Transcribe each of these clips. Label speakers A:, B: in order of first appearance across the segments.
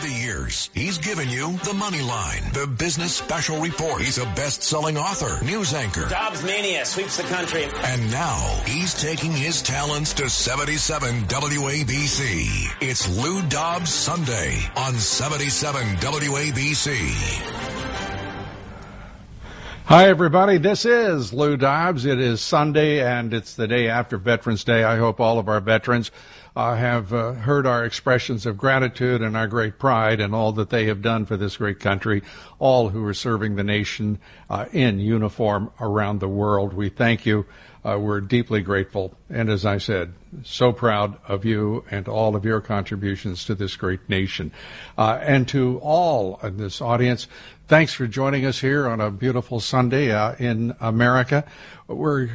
A: the years, he's given you The Money Line, the business special report. He's a best-selling author, news anchor.
B: Dobbs mania sweeps the country.
A: And now he's taking his talents to 77 WABC. It's Lou Dobbs Sunday on 77 WABC.
C: Hi, everybody. This is Lou Dobbs. It is Sunday and it's the day after Veterans Day. I hope all of our veterans uh, have uh, heard our expressions of gratitude and our great pride and all that they have done for this great country, all who are serving the nation uh, in uniform around the world. We thank you. Uh, we're deeply grateful. And as I said, so proud of you and all of your contributions to this great nation. Uh, and to all in this audience, thanks for joining us here on a beautiful Sunday uh, in America. We're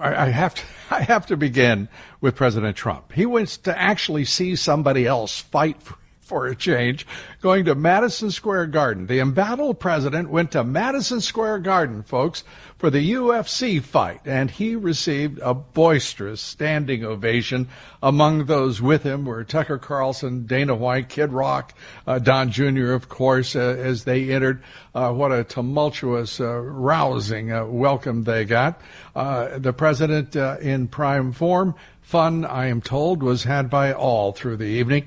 C: I have to I have to begin with President Trump. He wants to actually see somebody else fight for for a change, going to Madison Square Garden. The embattled president went to Madison Square Garden, folks, for the UFC fight, and he received a boisterous standing ovation. Among those with him were Tucker Carlson, Dana White, Kid Rock, uh, Don Jr., of course, uh, as they entered. Uh, what a tumultuous, uh, rousing uh, welcome they got. Uh, the president in prime form. Fun, I am told, was had by all through the evening.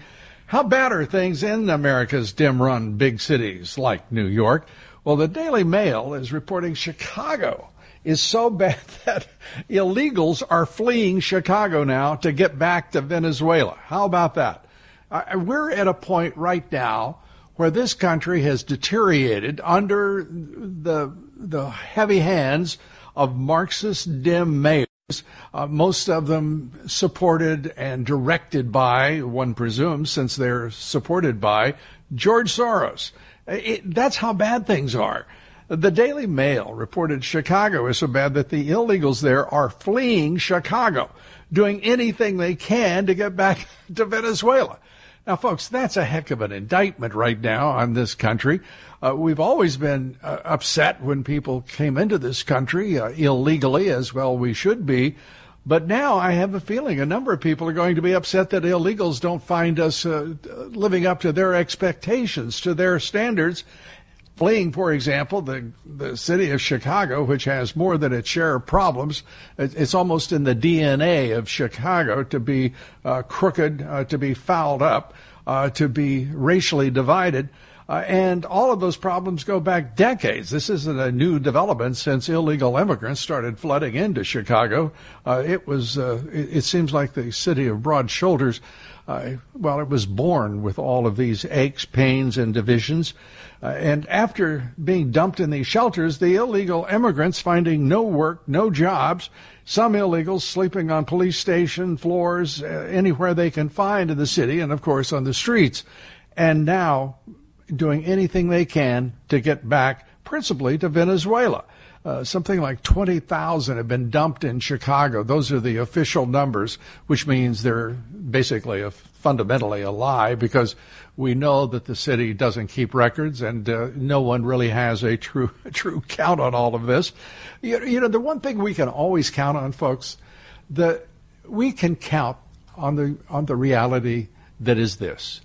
C: How bad are things in America's Dem run big cities like New York? Well, the Daily Mail is reporting Chicago is so bad that illegals are fleeing Chicago now to get back to Venezuela. How about that? We're at a point right now where this country has deteriorated under the, the heavy hands of Marxist Dem mayors uh, most of them supported and directed by, one presumes, since they're supported by George Soros. It, that's how bad things are. The Daily Mail reported Chicago is so bad that the illegals there are fleeing Chicago, doing anything they can to get back to Venezuela. Now, folks, that's a heck of an indictment right now on this country. Uh, we've always been uh, upset when people came into this country uh, illegally, as well we should be. But now I have a feeling a number of people are going to be upset that illegals don't find us uh, living up to their expectations, to their standards, fleeing, for example, the, the city of Chicago, which has more than its share of problems. It's almost in the DNA of Chicago to be uh, crooked, uh, to be fouled up, uh, to be racially divided. Uh, and all of those problems go back decades. This isn't a new development since illegal immigrants started flooding into Chicago. Uh, it was, uh, it, it, seems like the city of broad shoulders well, it was born with all of these aches, pains, and divisions. Uh, and after being dumped in these shelters, the illegal immigrants finding no work, no jobs, some illegals sleeping on police station floors, uh, anywhere they can find in the city, and of course on the streets. And now doing anything they can to get back principally to Venezuela. Uh, something like 20,000 have been dumped in Chicago. Those are the official numbers, which means they're basically a, fundamentally a lie because we know that the city doesn't keep records and uh, no one really has a true true count on all of this. You, you know, the one thing we can always count on, folks, that we can count on the on the reality that is this.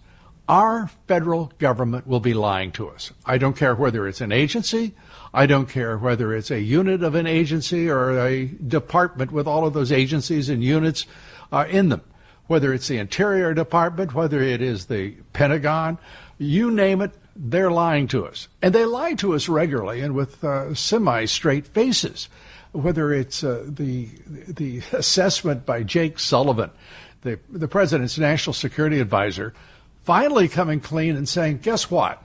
C: Our federal government will be lying to us. I don't care whether it's an agency I don't care whether it's a unit of an agency or a department with all of those agencies and units uh, in them, whether it's the Interior Department, whether it is the Pentagon, you name it, they're lying to us. And they lie to us regularly and with uh, semi straight faces. Whether it's uh, the, the assessment by Jake Sullivan, the, the president's national security advisor, finally coming clean and saying, guess what?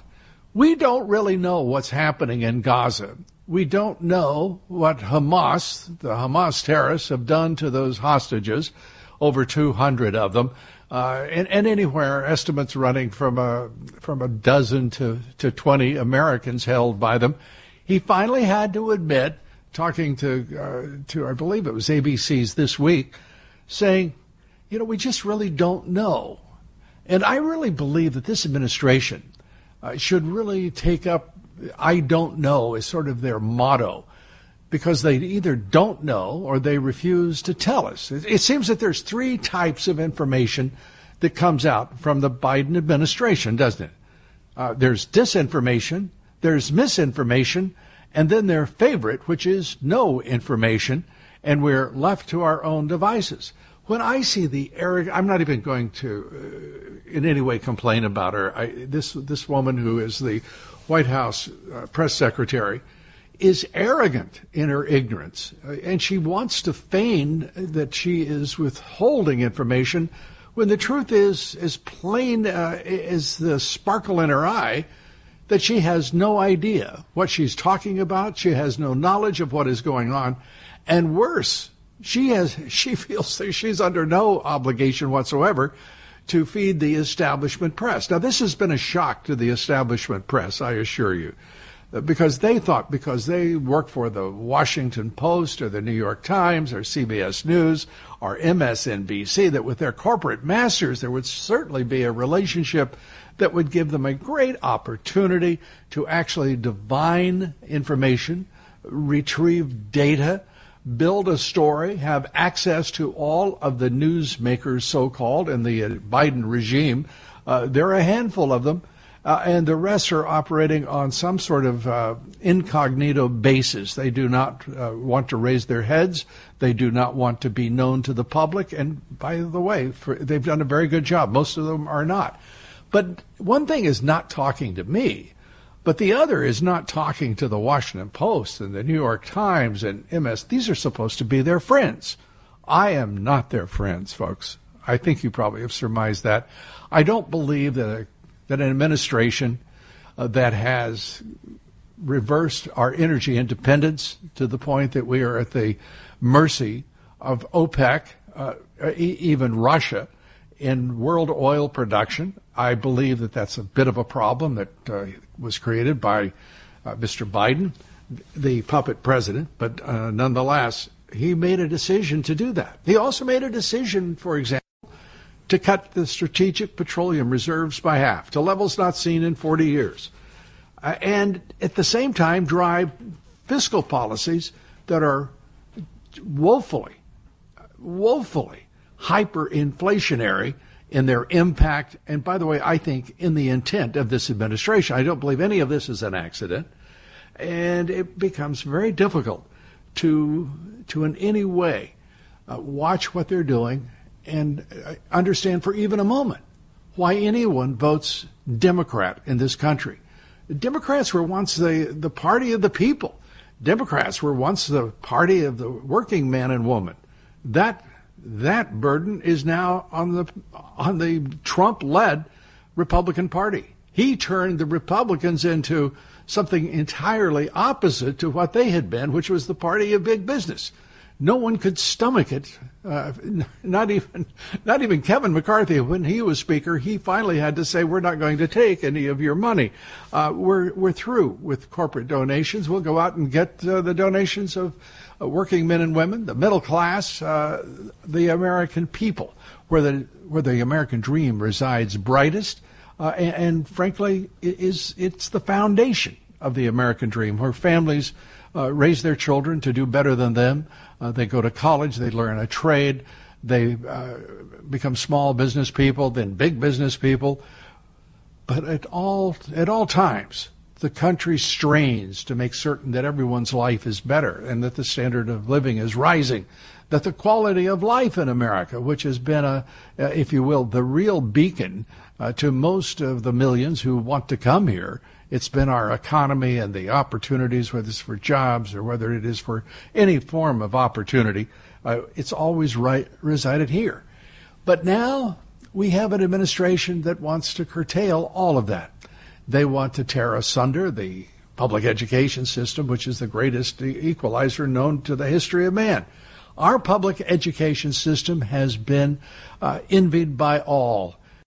C: We don't really know what's happening in Gaza. We don't know what Hamas, the Hamas terrorists, have done to those hostages, over 200 of them, uh, and, and, anywhere estimates running from a from a dozen to to 20 Americans held by them. He finally had to admit, talking to uh, to I believe it was ABC's this week, saying, you know, we just really don't know, and I really believe that this administration uh, should really take up I don't know as sort of their motto because they either don't know or they refuse to tell us. It, it seems that there's three types of information that comes out from the Biden administration, doesn't it? uh, there's disinformation, there's misinformation, and then their favorite, which is no information, and we're left to our own devices. When I see the arrogant, I'm not even going to uh, in any way complain about her. I, this this woman who is the White House uh, press secretary is arrogant in her ignorance, uh, and she wants to feign that she is withholding information when the truth is as plain uh, as the sparkle in her eye that she has no idea what she's talking about. She has no knowledge of what is going on. And worse, she has, she feels that she's under no obligation whatsoever to feed the establishment press. Now, this has been a shock to the establishment press, I assure you, because they thought because they work for the Washington Post or the New York Times or CBS News or MSNBC that with their corporate masters there would certainly be a relationship that would give them a great opportunity to actually divine information, retrieve data, build a story, have access to all of the newsmakers, so called, in the Biden regime. Uh, there are a handful of them. Uh, and the rest are operating on some sort of uh, incognito basis. They do not uh, want to raise their heads. They do not want to be known to the public. And by the way, for, they've done a very good job. Most of them are not. But one thing is not talking to me, but the other is not talking to the Washington Post and the New York Times and MS. These are supposed to be their friends. I am not their friends, folks. I think you probably have surmised that. I don't believe that a that an administration uh, that has reversed our energy independence to the point that we are at the mercy of OPEC, uh, e- even Russia, in world oil production. I believe that that's a bit of a problem that uh, was created by uh, Mr. Biden, the puppet president, but uh, nonetheless, he made a decision to do that. He also made a decision, for example, to cut the strategic petroleum reserves by half to levels not seen in 40 years. Uh, and at the same time, drive fiscal policies that are woefully, woefully hyperinflationary in their impact. And by the way, I think in the intent of this administration, I don't believe any of this is an accident. And it becomes very difficult to, to in any way, uh, watch what they're doing and understand for even a moment why anyone votes Democrat in this country. Democrats were once the, the party of the people. Democrats were once the party of the working man and woman. That that burden is now on the on the Trump-led Republican Party. He turned the Republicans into something entirely opposite to what they had been, which was the party of big business no one could stomach it. Uh, not even not even Kevin McCarthy when he was speaker. He finally had to say, "We're not going to take any of your money. Uh, we're we're through with corporate donations. We'll go out and get uh, the donations of uh, working men and women, the middle class, uh, the American people, where the where the American dream resides brightest, uh, and, and frankly, it is it's the foundation of the American dream, where families." Uh, raise their children to do better than them, uh, they go to college, they learn a trade, they uh, become small business people, then big business people. But at all at all times, the country strains to make certain that everyone's life is better and that the standard of living is rising, that the quality of life in America, which has been a, uh, if you will, the real beacon uh, to most of the millions who want to come here, it's been our economy and the opportunities, whether it's for jobs or whether it is for any form of opportunity. Uh, it's always right, resided here. But now we have an administration that wants to curtail all of that. They want to tear asunder the public education system, which is the greatest equalizer known to the history of man. Our public education system has been uh, envied by all